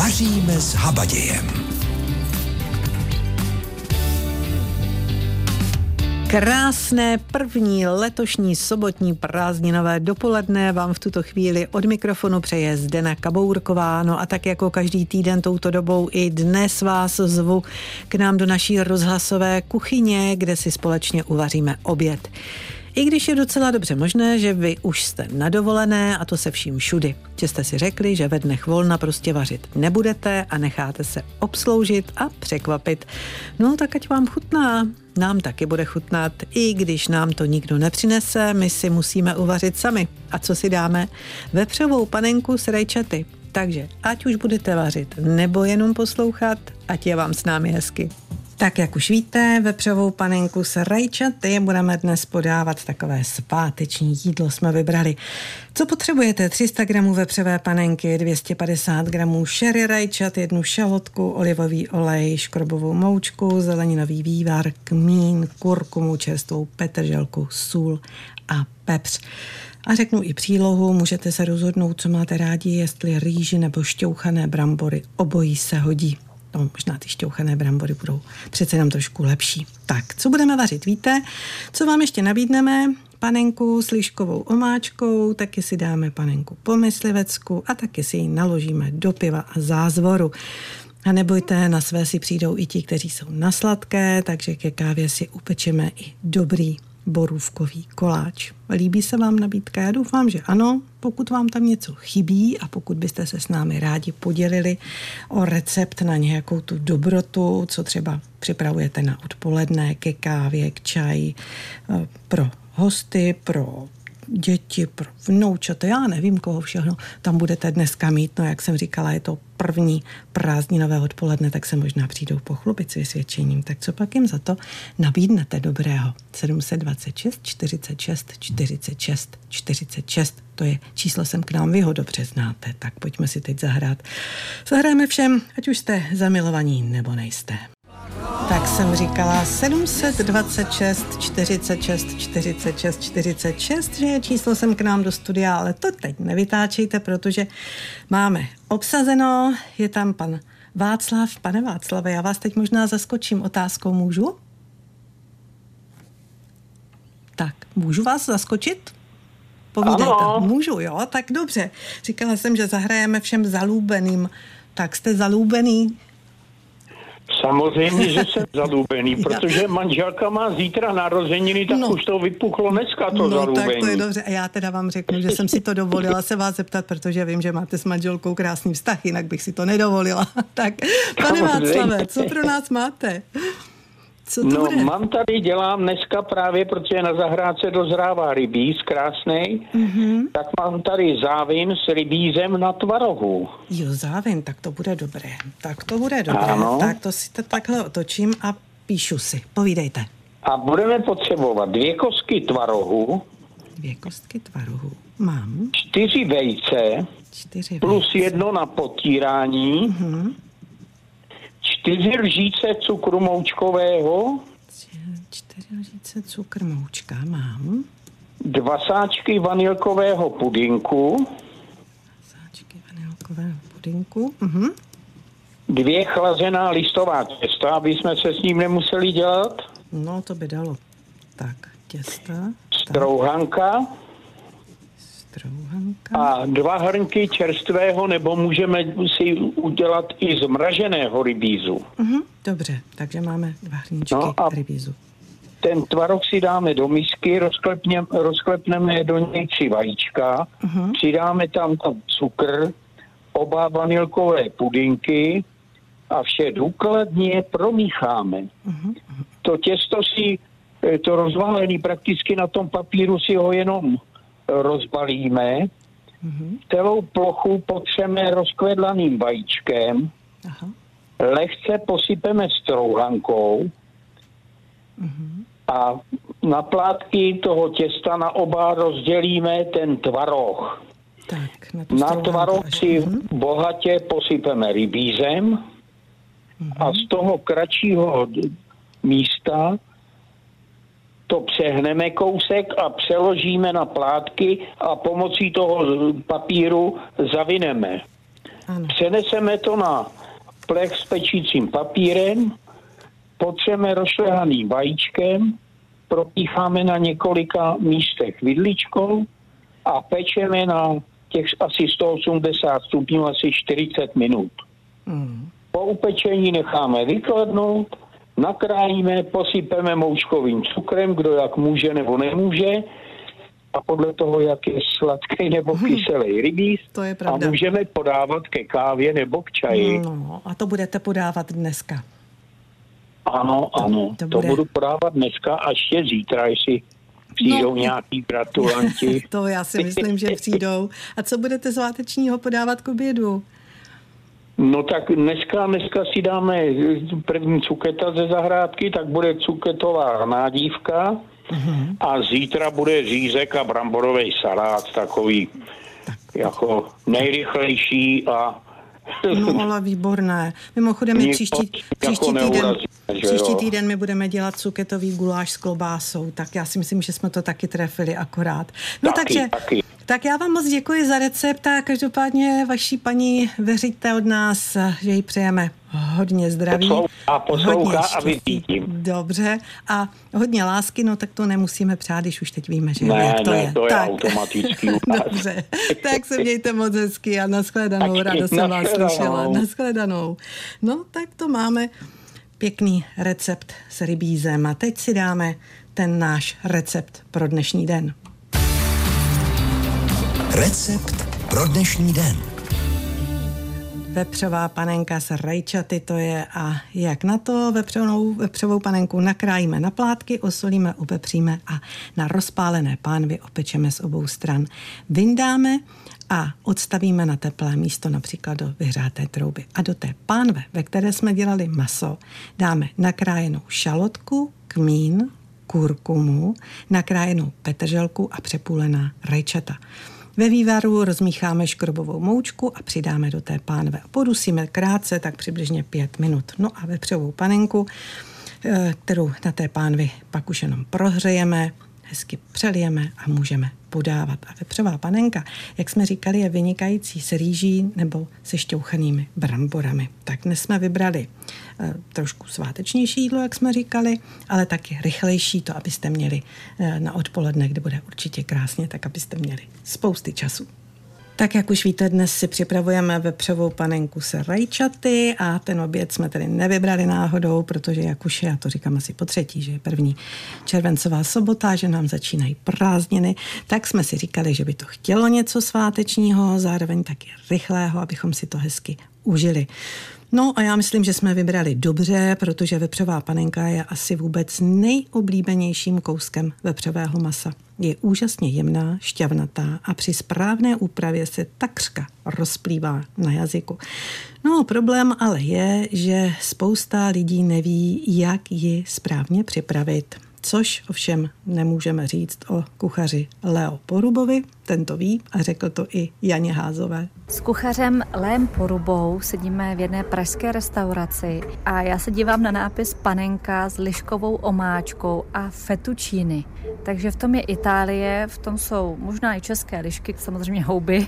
Vaříme s habadějem. Krásné první letošní sobotní prázdninové dopoledne vám v tuto chvíli od mikrofonu přeje Zdena Kabourková. No a tak jako každý týden touto dobou i dnes vás zvu k nám do naší rozhlasové kuchyně, kde si společně uvaříme oběd. I když je docela dobře možné, že vy už jste na dovolené a to se vším všudy. Že jste si řekli, že ve dnech volna prostě vařit nebudete a necháte se obsloužit a překvapit. No tak ať vám chutná. Nám taky bude chutnat, i když nám to nikdo nepřinese, my si musíme uvařit sami. A co si dáme? Vepřovou panenku s rajčaty. Takže ať už budete vařit nebo jenom poslouchat, ať je vám s námi hezky. Tak jak už víte, vepřovou panenku s rajčaty budeme dnes podávat takové sváteční jídlo jsme vybrali. Co potřebujete? 300 gramů vepřové panenky, 250 gramů šery rajčat, jednu šalotku, olivový olej, škrobovou moučku, zeleninový vývar, kmín, kurkumu, čerstvou petrželku, sůl a pepř. A řeknu i přílohu, můžete se rozhodnout, co máte rádi, jestli rýži nebo šťouchané brambory, obojí se hodí. No, možná ty šťouchané brambory budou přece jenom trošku lepší. Tak, co budeme vařit, víte? Co vám ještě nabídneme? Panenku s liškovou omáčkou, taky si dáme panenku po myslivecku a taky si ji naložíme do piva a zázvoru. A nebojte, na své si přijdou i ti, kteří jsou na sladké, takže ke kávě si upečeme i dobrý borůvkový koláč. Líbí se vám nabídka? Já doufám, že ano. Pokud vám tam něco chybí a pokud byste se s námi rádi podělili o recept na nějakou tu dobrotu, co třeba připravujete na odpoledne, ke kávě, k čaji, eh, pro hosty, pro děti, pro vnoučata, já nevím, koho všechno tam budete dneska mít. No, jak jsem říkala, je to první prázdninové odpoledne, tak se možná přijdou pochlubit s vysvědčením. Tak co pak jim za to nabídnete dobrého? 726 46 46 46. To je číslo sem k nám, vy ho dobře znáte. Tak pojďme si teď zahrát. Zahrajeme všem, ať už jste zamilovaní nebo nejste. Jsem říkala 726 46 46 46, že je číslo sem k nám do studia, ale to teď nevytáčejte, protože máme obsazeno, je tam pan Václav. Pane Václave, já vás teď možná zaskočím otázkou, můžu? Tak, můžu vás zaskočit? Povídejte. Ano. Můžu, jo? Tak dobře. Říkala jsem, že zahrajeme všem zalúbeným. Tak jste zalúbený? Samozřejmě, že jsem zalúbený, protože manželka má zítra narozeniny, tak no. už to vypuchlo dneska to no, zalúbení. tak to je dobře. A já teda vám řeknu, že jsem si to dovolila se vás zeptat, protože vím, že máte s manželkou krásný vztah, jinak bych si to nedovolila. tak, pane Václave, co pro nás máte? Co to no, bude? mám tady, dělám dneska právě, protože na zahrádce dozrává rybíz krásný, mm-hmm. tak mám tady závin s rybízem na tvarohu. Jo, závin, tak to bude dobré. Tak to bude dobré. Ano. Tak to si to takhle otočím a píšu si. Povídejte. A budeme potřebovat dvě kostky tvarohu. Dvě kostky tvarohu. Mám. Čtyři vejce. Čtyři vejce. Plus jedno na potírání. Mm-hmm čtyři lžíce cukru moučkového. Čtyři lžíce cukr moučka mám. Dva sáčky vanilkového pudinku. Sáčky vanilkového pudinku. Uh-huh. Dvě chlazená listová těsta, aby jsme se s ním nemuseli dělat. No, to by dalo. Tak, těsta. Strouhanka. Tak A dva hrnky čerstvého, nebo můžeme si udělat i zmraženého rybízu. Uh-huh, dobře, takže máme dva hrníčky no a rybízu. Ten tvarok si dáme do misky, rozklepneme, rozklepneme do něj tři vajíčka, uh-huh. přidáme tam tam cukr, oba vanilkové pudinky a vše důkladně promícháme. Uh-huh. To těsto si, eh, to rozvalený prakticky na tom papíru si ho jenom rozbalíme, mm-hmm. celou plochu potřeme rozkvedlaným vajíčkem, Aha. lehce posypeme strouhankou mm-hmm. a na plátky toho těsta na oba rozdělíme ten tvaroh. Tak, na, na tvaroh si mm-hmm. bohatě posypeme rybízem mm-hmm. a z toho kratšího místa to přehneme kousek a přeložíme na plátky a pomocí toho papíru zavineme. Ano. Přeneseme to na plech s pečícím papírem, potřeme rozšlehaným vajíčkem, propícháme na několika místech vidličkou a pečeme na těch asi 180 stupňů asi 40 minut. Mm. Po upečení necháme vykladnout, nakrájíme, posypeme moučkovým cukrem, kdo jak může nebo nemůže a podle toho, jak je sladký nebo kyselý rybíz. To je A pravda. můžeme podávat ke kávě nebo k čaji. No, a to budete podávat dneska. Ano, ano. to To, bude- budu podávat dneska až je zítra, jestli přijdou No. nějaký gratulanti. To já si myslím, že přijdou. A co budete svátečního podávat k obědu? No tak dneska, dneska si dáme první cuketa ze zahrádky, tak bude cuketová nádívka Mhm. a zítra bude řízek a bramborový salát, takový jako nejrychlejší a No ale výborné. Mimochodem my příští, jako příští, týden, příští týden my budeme dělat cuketový guláš s klobásou, tak já si myslím, že jsme to taky trefili akorát. No Taky, takže, taky. Tak já vám moc děkuji za recept a každopádně vaší paní věříte od nás, že jí přejeme hodně zdraví. Poslouchá, poslouchá hodně a vycítím. Dobře. A hodně lásky, no tak to nemusíme přát, když už teď víme, že Ne, jak to ne, je. to je tak. automatický. Dobře, tak se mějte moc hezky a nashledanou, ráda jsem vás slyšela. Nashledanou. No, tak to máme pěkný recept s rybízem a teď si dáme ten náš recept pro dnešní den. Recept pro dnešní den. Vepřová panenka s rajčaty to je a jak na to vepřovou, vepřovou panenku nakrájíme na plátky, osolíme, upepříme a na rozpálené pánvy opečeme z obou stran. Vyndáme a odstavíme na teplé místo, například do vyhřáté trouby. A do té pánve, ve které jsme dělali maso, dáme nakrájenou šalotku, kmín, kurkumu, nakrájenou petrželku a přepůlená rajčata. Ve vývaru rozmícháme škrobovou moučku a přidáme do té pánve. Podusíme krátce, tak přibližně pět minut. No a vepřovou panenku, eh, kterou na té pánvi pak už jenom prohřejeme, hezky přelijeme a můžeme podávat. A vepřová panenka, jak jsme říkali, je vynikající s rýží nebo se šťouchanými bramborami. Tak dnes jsme vybrali trošku svátečnější jídlo, jak jsme říkali, ale taky rychlejší to, abyste měli eh, na odpoledne, kde bude určitě krásně, tak abyste měli spousty času. Tak jak už víte, dnes si připravujeme vepřovou panenku se rajčaty a ten oběd jsme tedy nevybrali náhodou, protože jak už je, já to říkám asi po třetí, že je první červencová sobota, že nám začínají prázdniny, tak jsme si říkali, že by to chtělo něco svátečního, zároveň taky rychlého, abychom si to hezky užili. No a já myslím, že jsme vybrali dobře, protože vepřová panenka je asi vůbec nejoblíbenějším kouskem vepřového masa. Je úžasně jemná, šťavnatá a při správné úpravě se takřka rozplývá na jazyku. No, problém ale je, že spousta lidí neví, jak ji správně připravit. Což ovšem nemůžeme říct o kuchaři Leo Porubovi, ten to ví a řekl to i Janě Házové. S kuchařem Lém Porubou sedíme v jedné pražské restauraci a já se dívám na nápis panenka s liškovou omáčkou a fettuccini. Takže v tom je Itálie, v tom jsou možná i české lišky, samozřejmě houby.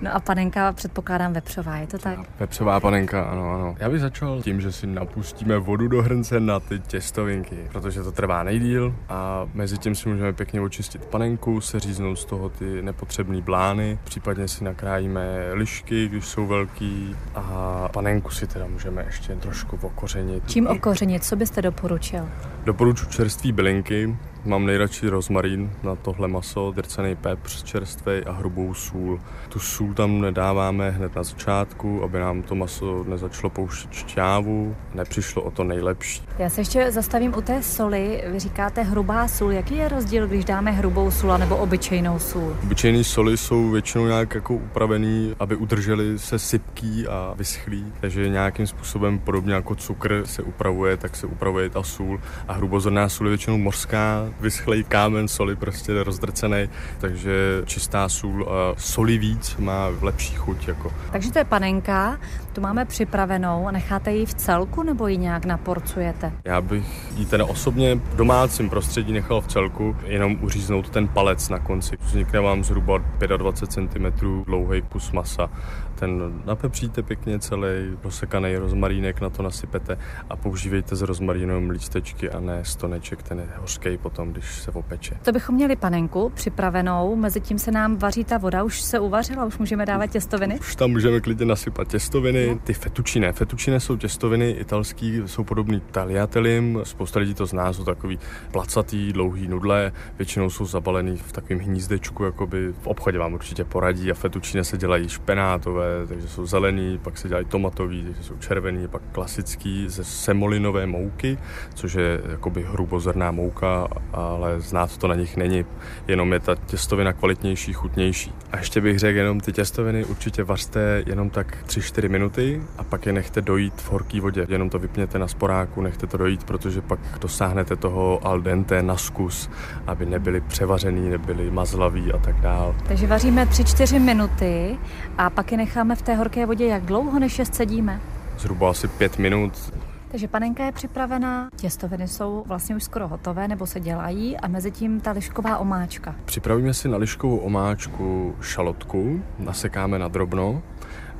No a panenka předpokládám vepřová, je to tak? Vepřová panenka, ano, ano. Já bych začal tím, že si napustíme vodu do hrnce na ty těstovinky, protože to trvá nejdíl a mezi tím si můžeme pěkně očistit panenku, seříznout z toho ty nepotřebné blány, případně si nakrájíme lišky, když jsou velký a panenku si teda můžeme ještě trošku okořenit. Čím okořenit, co byste doporučil? Doporučuji čerství bylinky, Mám nejradši rozmarín na tohle maso, drcený pepř čerstvý a hrubou sůl. Tu sůl tam nedáváme hned na začátku, aby nám to maso nezačalo pouštět šťávu, nepřišlo o to nejlepší. Já se ještě zastavím u té soli. Vy říkáte hrubá sůl. Jaký je rozdíl, když dáme hrubou sůl nebo obyčejnou sůl? Obyčejné soli jsou většinou nějak jako upravený, aby udrželi se sypký a vyschlý, takže nějakým způsobem podobně jako cukr se upravuje, tak se upravuje ta sůl a hrubozrná sůl je většinou mořská, vyschlej kámen soli prostě rozdrcený, takže čistá sůl a soli víc má lepší chuť. Jako. Takže to je panenka, tu máme připravenou a necháte ji v celku nebo ji nějak naporcujete? Já bych ji teda osobně v domácím prostředí nechal v celku, jenom uříznout ten palec na konci. Vznikne vám zhruba 25 cm dlouhý kus masa Ten napepříte pěkně celý, rozsekaný rozmarínek na to nasypete a používejte z rozmarínu lístečky a ne stoneček, ten je hořký potom, když se opeče. To bychom měli panenku připravenou, mezi tím se nám vaří ta voda, už se uvařila, už můžeme dávat těstoviny? Už tam můžeme klidně nasypat těstoviny, ty fetučine. Fetučine jsou těstoviny italský, jsou podobný taliatelim, spousta lidí to zná, jsou takový placatý, dlouhý nudle, většinou jsou zabalený v takovém hnízdečku, jakoby v obchodě vám určitě poradí a fetučine se dělají špenátové, takže jsou zelený, pak se dělají tomatový, takže jsou červený, pak klasický ze semolinové mouky, což je jakoby hrubozrná mouka, ale znát to na nich není, jenom je ta těstovina kvalitnější, chutnější. A ještě bych řekl jenom ty těstoviny určitě vařte jenom tak 3-4 minuty a pak je nechte dojít v horké vodě. Jenom to vypněte na sporáku, nechte to dojít, protože pak dosáhnete toho al dente na zkus, aby nebyly převařený, nebyly mazlaví a tak dál. Takže vaříme 3-4 minuty a pak je necháme v té horké vodě jak dlouho, než je scedíme? Zhruba asi 5 minut. Takže panenka je připravená, těstoviny jsou vlastně už skoro hotové nebo se dělají a mezi tím ta lišková omáčka. Připravíme si na liškovou omáčku šalotku, nasekáme na drobno,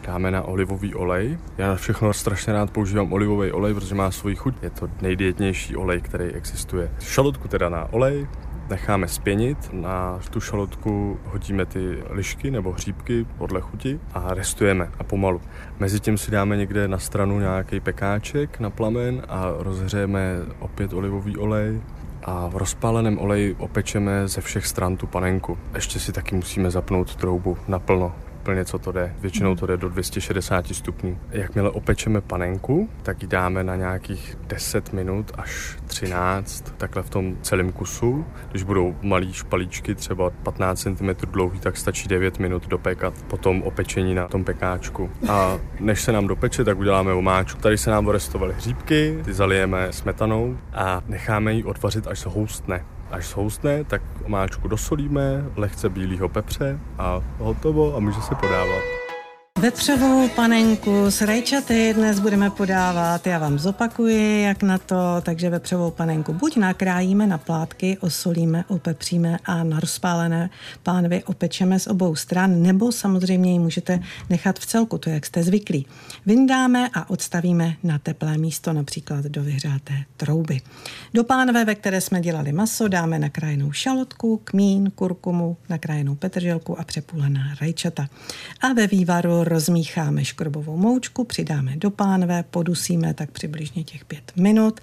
dáme na olivový olej. Já na všechno strašně rád používám olivový olej, protože má svoji chuť. Je to nejdietnější olej, který existuje. Šalotku teda na olej, necháme spěnit, na tu šalotku hodíme ty lišky nebo hříbky podle chuti a restujeme a pomalu. Mezitím si dáme někde na stranu nějaký pekáček na plamen a rozhřejeme opět olivový olej, a v rozpáleném oleji opečeme ze všech stran tu panenku. Ještě si taky musíme zapnout troubu naplno, úplně, co to jde. Většinou to jde do 260 stupňů. Jakmile opečeme panenku, tak ji dáme na nějakých 10 minut až 13, takhle v tom celém kusu. Když budou malý špalíčky, třeba 15 cm dlouhý, tak stačí 9 minut dopékat potom opečení na tom pekáčku. A než se nám dopeče, tak uděláme omáčku. Tady se nám orestovaly hříbky, ty zalijeme smetanou a necháme ji odvařit, až se houstne. Až zhoustne, tak omáčku dosolíme, lehce bílého pepře a hotovo a může se podávat. Vepřovou panenku s rajčaty dnes budeme podávat. Já vám zopakuji, jak na to. Takže vepřovou panenku buď nakrájíme na plátky, osolíme, opepříme a na rozpálené pánvy opečeme z obou stran, nebo samozřejmě ji můžete nechat v celku, to jak jste zvyklí. Vyndáme a odstavíme na teplé místo, například do vyhřáté trouby. Do pánve, ve které jsme dělali maso, dáme nakrájenou šalotku, kmín, kurkumu, nakrájenou petrželku a přepůlená rajčata. A ve vývaru rozmícháme škrobovou moučku, přidáme do pánve, podusíme tak přibližně těch pět minut.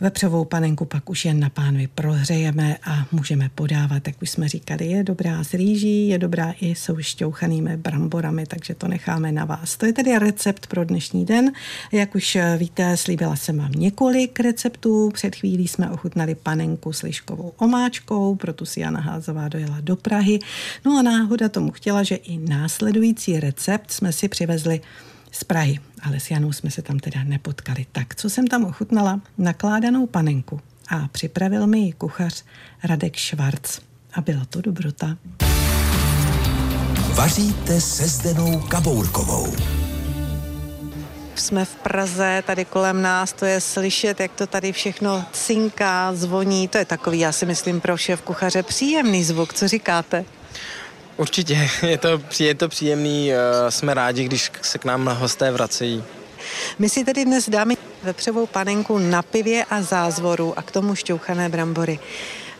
Vepřovou panenku pak už jen na pánvi prohřejeme a můžeme podávat, jak už jsme říkali, je dobrá s rýží, je dobrá i s šťouchanými bramborami, takže to necháme na vás. To je tedy recept pro dnešní den. Jak už víte, slíbila jsem vám několik receptů. Před chvílí jsme ochutnali panenku s liškovou omáčkou, proto si Jana Házová dojela do Prahy. No a náhoda tomu chtěla, že i následující recept jsme si přivezli z Prahy, ale s Janou jsme se tam teda nepotkali. Tak, co jsem tam ochutnala? Nakládanou panenku a připravil mi ji kuchař Radek Švarc. A byla to dobrota. Vaříte se Zdenou Kabourkovou. Jsme v Praze, tady kolem nás to je slyšet, jak to tady všechno cinká, zvoní. To je takový, já si myslím, pro šéf kuchaře příjemný zvuk. Co říkáte? Určitě, je to, je to příjemný, eh, jsme rádi, když se k nám hosté vracejí. My si tedy dnes dáme vepřovou panenku na pivě a zázvoru a k tomu šťouchané brambory.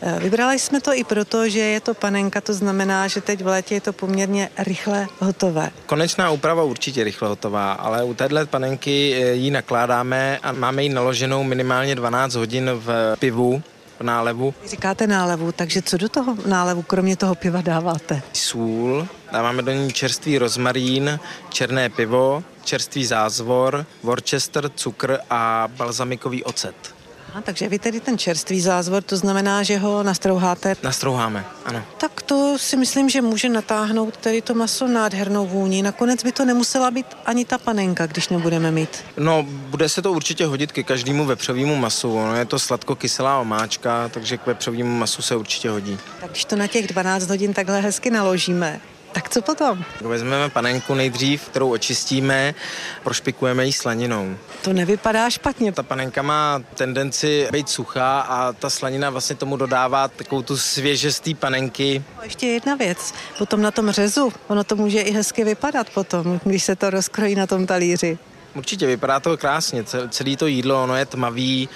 Eh, vybrali jsme to i proto, že je to panenka, to znamená, že teď v létě je to poměrně rychle hotové. Konečná úprava určitě rychle hotová, ale u téhle panenky eh, ji nakládáme a máme ji naloženou minimálně 12 hodin v pivu, v nálevu. Říkáte nálevu, takže co do toho nálevu, kromě toho piva dáváte? Sůl, dáváme do ní čerstvý rozmarín, černé pivo, čerstvý zázvor, Worcester, cukr a balzamikový ocet. Aha, takže vy tedy ten čerstvý zázvor, to znamená, že ho nastrouháte? Nastrouháme, ano. Tak to si myslím, že může natáhnout tedy to maso nádhernou vůni. Nakonec by to nemusela být ani ta panenka, když nebudeme mít. No, bude se to určitě hodit ke každému vepřovému masu. Ono je to sladko-kyselá omáčka, takže k vepřovému masu se určitě hodí. Tak když to na těch 12 hodin takhle hezky naložíme, Tak co potom? Vezmeme panenku nejdřív, kterou očistíme, prošpikujeme ji slaninou. To nevypadá špatně. Ta panenka má tendenci být suchá a ta slanina vlastně tomu dodává takovou tu svěžest té panenky. Ještě jedna věc. Potom na tom řezu, ono to může i hezky vypadat potom, když se to rozkrojí na tom talíři. Určitě, vypadá to krásně. Celé to jídlo, ono je tmavý,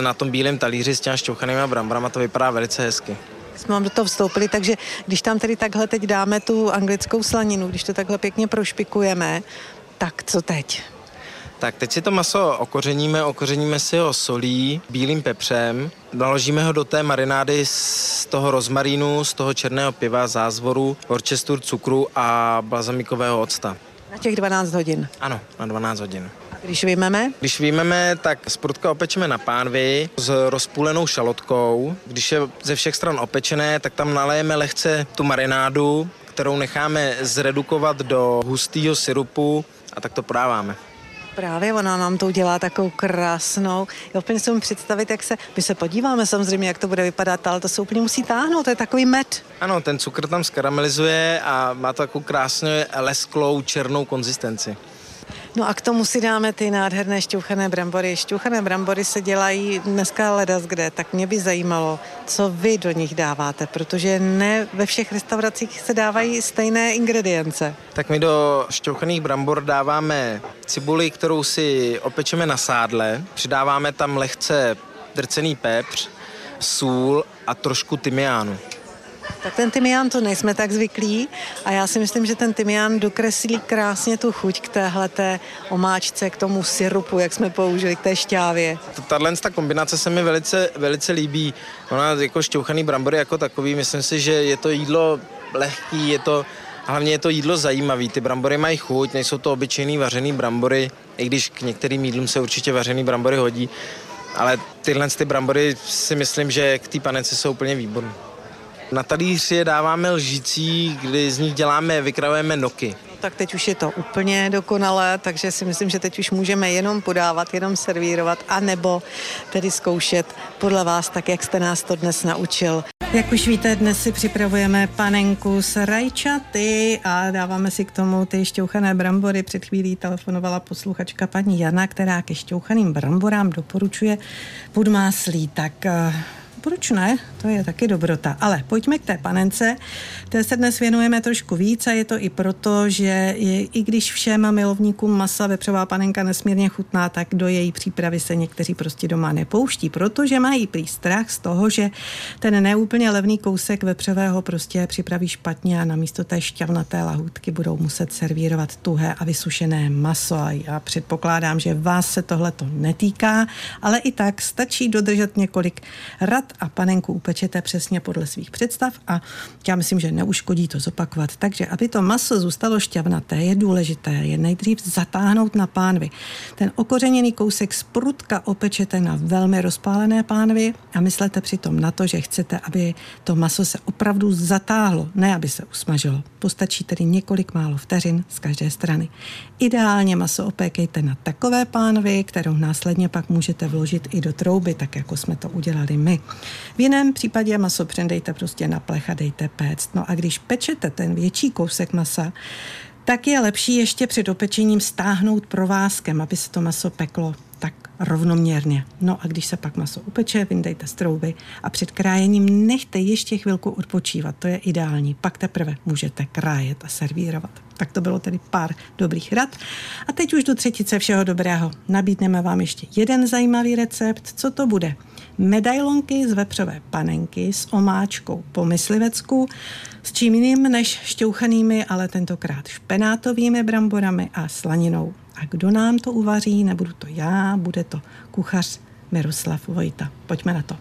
na tom bílém talíři s těmi šťouchanými bramborama to vypadá velice hezky jsme vám do toho vstoupili, takže když tam tedy takhle teď dáme tu anglickou slaninu, když to takhle pěkně prošpikujeme, tak co teď? Tak teď si to maso okořeníme, okořeníme si ho solí, bílým pepřem, naložíme ho do té marinády z toho rozmarínu, z toho černého piva, zázvoru, worcester cukru a balzamikového octa. Na těch 12 hodin? Ano, na 12 hodin. Když vyjmeme? Když vyjmeme, tak sprutka opečeme na pánvi s rozpůlenou šalotkou. Když je ze všech stran opečené, tak tam nalejeme lehce tu marinádu, kterou necháme zredukovat do hustého syrupu a tak to podáváme. Právě ona nám to udělá takovou krásnou. Já úplně si představit, jak se, my se podíváme samozřejmě, jak to bude vypadat, ale to se úplně musí táhnout, to je takový med. Ano, ten cukr tam skaramelizuje a má to takovou krásně lesklou černou konzistenci. No a k tomu si dáme ty nádherné šťouchané brambory. Šťouchané brambory se dělají dneska ledas kde, tak mě by zajímalo, co vy do nich dáváte, protože ne ve všech restauracích se dávají stejné ingredience. Tak my do šťouchaných brambor dáváme cibuli, kterou si opečeme na sádle, přidáváme tam lehce drcený pepř, sůl a trošku tymiánu. Tak ten tymián to nejsme tak zvyklí a já si myslím, že ten tymián dokreslí krásně tu chuť k téhle té omáčce, k tomu syrupu, jak jsme použili, k té šťávě. Tahle ta kombinace se mi velice, velice líbí. Ona jako šťouchaný brambory jako takový, myslím si, že je to jídlo lehký, je to Hlavně je to jídlo zajímavé. Ty brambory mají chuť, nejsou to obyčejný vařený brambory, i když k některým jídlům se určitě vařený brambory hodí. Ale tyhle ty brambory si myslím, že k té panence jsou úplně výborné. Na talíř je dáváme lžící, kdy z nich děláme, vykrajujeme noky. Tak teď už je to úplně dokonalé, takže si myslím, že teď už můžeme jenom podávat, jenom servírovat, anebo tedy zkoušet podle vás, tak jak jste nás to dnes naučil. Jak už víte, dnes si připravujeme panenku s rajčaty a dáváme si k tomu ty šťouchané brambory. Před chvílí telefonovala posluchačka paní Jana, která ke šťouchaným bramborám doporučuje podmáslí. Tak eh, proč ne? To je taky dobrota. Ale pojďme k té panence. Té se dnes věnujeme trošku víc a je to i proto, že je, i když všem milovníkům masa vepřová panenka nesmírně chutná, tak do její přípravy se někteří prostě doma nepouští, protože mají prý strach z toho, že ten neúplně levný kousek vepřového prostě připraví špatně a namísto té šťavnaté lahůdky budou muset servírovat tuhé a vysušené maso. A já předpokládám, že vás se tohle to netýká, ale i tak stačí dodržet několik rad a panenku upečete přesně podle svých představ a já myslím, že neuškodí to zopakovat. Takže, aby to maso zůstalo šťavnaté, je důležité je nejdřív zatáhnout na pánvi. Ten okořeněný kousek z prutka opečete na velmi rozpálené pánvi a myslete přitom na to, že chcete, aby to maso se opravdu zatáhlo, ne aby se usmažilo. Postačí tedy několik málo vteřin z každé strany. Ideálně maso opékejte na takové pánvi, kterou následně pak můžete vložit i do trouby, tak jako jsme to udělali my. V jiném případě maso přendejte prostě na plech a dejte péct. No a když pečete ten větší kousek masa, tak je lepší ještě před opečením stáhnout provázkem, aby se to maso peklo tak rovnoměrně. No a když se pak maso upeče, vyndejte z trouby a před krájením nechte ještě chvilku odpočívat, to je ideální. Pak teprve můžete krájet a servírovat. Tak to bylo tedy pár dobrých rad. A teď už do třetice všeho dobrého. Nabídneme vám ještě jeden zajímavý recept. Co to bude? Medailonky z vepřové panenky s omáčkou po myslivecku, s čím jiným než šťouchanými, ale tentokrát špenátovými bramborami a slaninou. A kdo nám to uvaří, nebudu to já, bude to kuchař Miroslav Vojta. Pojďme na to.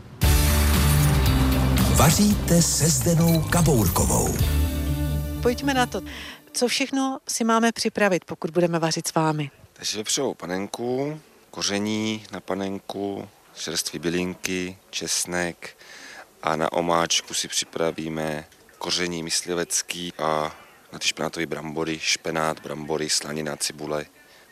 Vaříte se Zdenou Kabourkovou. Pojďme na to. Co všechno si máme připravit, pokud budeme vařit s vámi? Takže vepřovou panenku, koření na panenku, čerstvé bylinky, česnek a na omáčku si připravíme koření myslivecký a na ty špenátové brambory, špenát, brambory, slanina, cibule,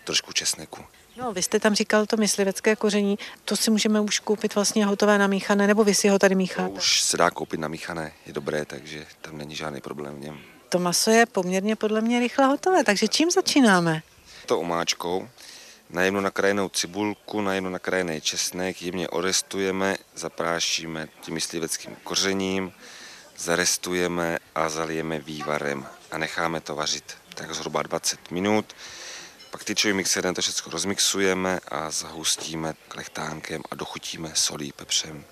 trošku česneku. No, vy jste tam říkal to myslivecké koření, to si můžeme už koupit vlastně hotové namíchané, nebo vy si ho tady mícháte? To už se dá koupit namíchané, je dobré, takže tam není žádný problém v něm. to maso je poměrně podle mě rychle hotové, takže čím začínáme? To omáčkou. Na jednu nakrájenou cibulku, na jednu nakrájený česnek, jemně orestujeme, zaprášíme tím mysliveckým kořením, zarestujeme a zalijeme vývarem a necháme to vařit tak zhruba 20 minut. Pak tyčovým mixerem to všechno rozmixujeme a zahustíme klechtánkem a dochutíme solí, pepřem.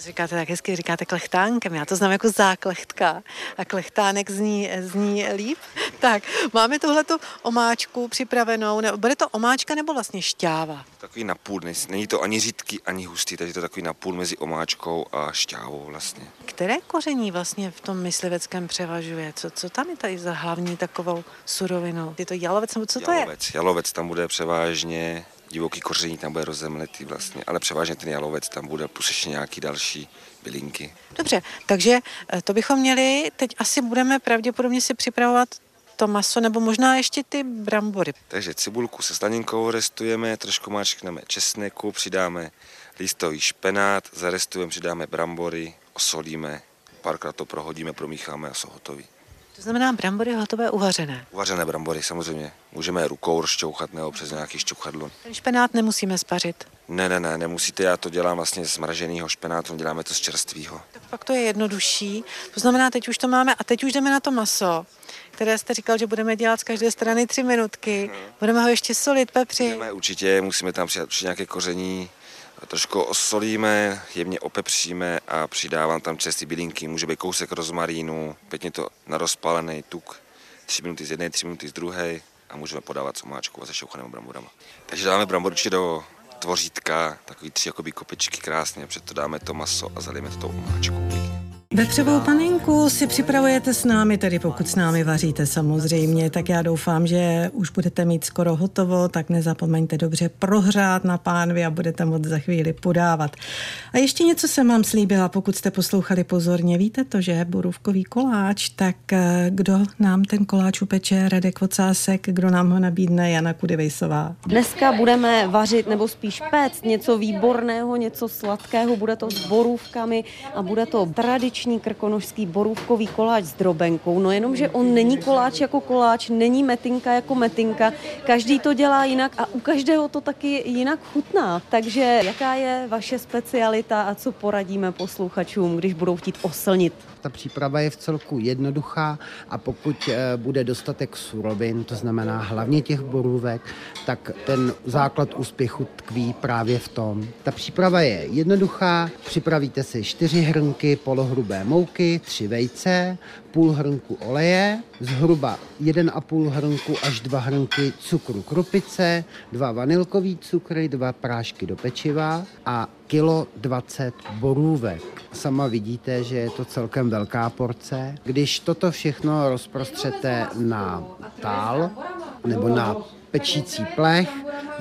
Říkáte tak hezky, říkáte klechtánkem, já to znám jako záklechtka a klechtánek zní, zní líp. Tak, máme tuhletu omáčku připravenou, ne, bude to omáčka nebo vlastně šťáva? Takový napůl, není to ani řídký, ani hustý, takže to takový napůl mezi omáčkou a šťávou vlastně. Které koření vlastně v tom mysliveckém převažuje? Co, co tam je tady za hlavní takovou surovinou? Je to jalovec nebo co to jalovec, je? Jalovec tam bude převážně divoký koření tam bude rozemletý vlastně, ale převážně ten jalovec tam bude plus ještě nějaký další bylinky. Dobře, takže eh, to bychom měli, teď asi budeme pravděpodobně si připravovat to maso nebo možná ještě ty brambory. Takže cibulku se slaninkou restujeme, trošku máčkneme česneku, přidáme listový špenát, zarestujeme, přidáme brambory, osolíme, párkrát to prohodíme, promícháme a jsou hotový. To znamená brambory hotové uvařené. Uvařené brambory, samozřejmě. Můžeme rukou rozšťouchat nebo přes nějaký šťouchadlo. Ten špenát nemusíme spařit. Ne, ne, ne, nemusíte, já to dělám vlastně z mraženého špenátu, děláme to z čerstvého. Tak pak to je jednodušší. To znamená, teď už to máme a teď už jdeme na to maso, které jste říkal, že budeme dělat z každé strany tři minutky. Hmm. Budeme ho ještě solit, pepři. Budeme, určitě, musíme tam přidat nějaké koření, trošku osolíme, jemně opepříme a přidávám tam čerstvý bylinky, může být kousek rozmarínu, pěkně to na rozpálený tuk, tři minuty z jedné, tři minuty z druhé a můžeme podávat s omáčkou a se šouchanými bramborama. Takže dáme bramborči do tvořítka, takový tři jakoby kopečky krásně, před to dáme to maso a zalijeme to tou omáčkou. Vepřovou paninku si připravujete s námi, tedy pokud s námi vaříte samozřejmě, tak já doufám, že už budete mít skoro hotovo, tak nezapomeňte dobře prohřát na pánvi a budete moct za chvíli podávat. A ještě něco jsem vám slíbila, pokud jste poslouchali pozorně, víte to, že borůvkový koláč, tak eh, kdo nám ten koláč upeče, Radek Vocásek, kdo nám ho nabídne, Jana Kudivejsová. Dneska budeme vařit nebo spíš péct něco výborného, něco sladkého, bude to s borůvkami a bude to tradiční tradiční krkonožský borůvkový koláč s drobenkou, no jenomže on není koláč jako koláč, není metinka jako metinka, každý to dělá jinak a u každého to taky jinak chutná. Takže jaká je vaše specialita a co poradíme posluchačům, když budou chtít oslnit ta příprava je v celku jednoduchá a pokud eh, bude dostatek surovin, to znamená hlavně těch borůvek, tak ten základ úspěchu tkví právě v tom. Ta příprava je jednoduchá, připravíte si čtyři hrnky polohrubé mouky, tři vejce, půl hrnku oleje, zhruba 1,5 hrnku až 2 hrnky cukru krupice, dva vanilkový cukry, dva prášky do pečiva a kilo 20 borůvek. Sama vidíte, že je to celkem velká porce. Když toto všechno rozprostřete na tál nebo na pečící plech,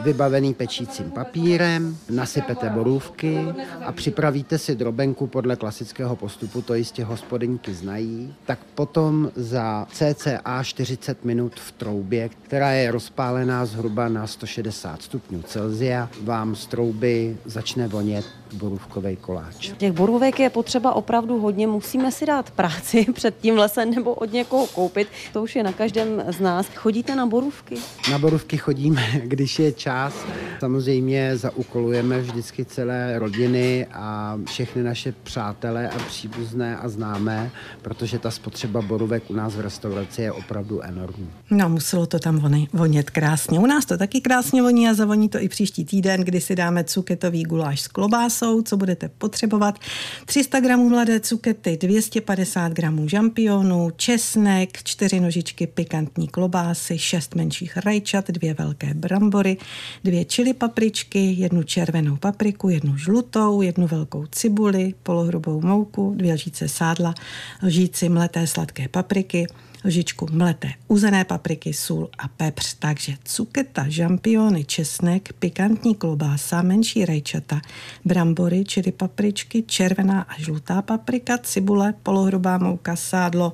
vybavený pečícím papírem, nasypete borůvky a připravíte si drobenku podle klasického postupu, to jistě hospodyňky znají, tak potom za cca 40 minut v troubě, která je rozpálená zhruba na 160 stupňů Celzia, vám z trouby začne vonět borůvkový koláč. Těch borůvek je potřeba opravdu hodně, musíme si dát práci před tím lesem nebo od někoho koupit, to už je na každém z nás. Chodíte na borůvky? Na borůvky chodíme, když je čas. Samozřejmě zaukolujeme vždycky celé rodiny a všechny naše přátelé a příbuzné a známé, protože ta spotřeba borůvek u nás v restauraci je opravdu enormní. No, muselo to tam vonět krásně. U nás to taky krásně voní a zavoní to i příští týden, kdy si dáme cuketový guláš s klobásou masou, co budete potřebovat. 300 gramů mladé cukety, 250 gramů žampionů, česnek, 4 nožičky pikantní klobásy, 6 menších rajčat, dvě velké brambory, dvě čili papričky, jednu červenou papriku, jednu žlutou, jednu velkou cibuli, polohrubou mouku, dvě lžíce sádla, lžíci mleté sladké papriky, lžičku mleté uzené papriky, sůl a pepř. Takže cuketa, žampiony, česnek, pikantní klobása, menší rajčata, brambory, čili papričky, červená a žlutá paprika, cibule, polohrubá mouka, sádlo,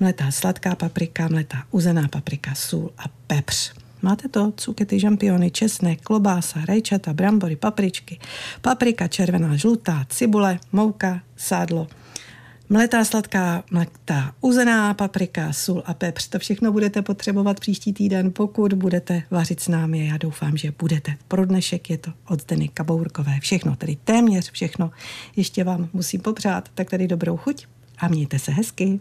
mletá sladká paprika, mletá uzená paprika, sůl a pepř. Máte to? Cukety, žampiony, česnek, klobása, rajčata, brambory, papričky, paprika červená, žlutá, cibule, mouka, sádlo, Mletá sladká, mletá uzená paprika, sůl a pepř. To všechno budete potřebovat příští týden, pokud budete vařit s námi. Já doufám, že budete. Pro dnešek je to od Zdeny Kabourkové. Všechno, tedy téměř všechno. Ještě vám musím popřát, tak tady dobrou chuť a mějte se hezky.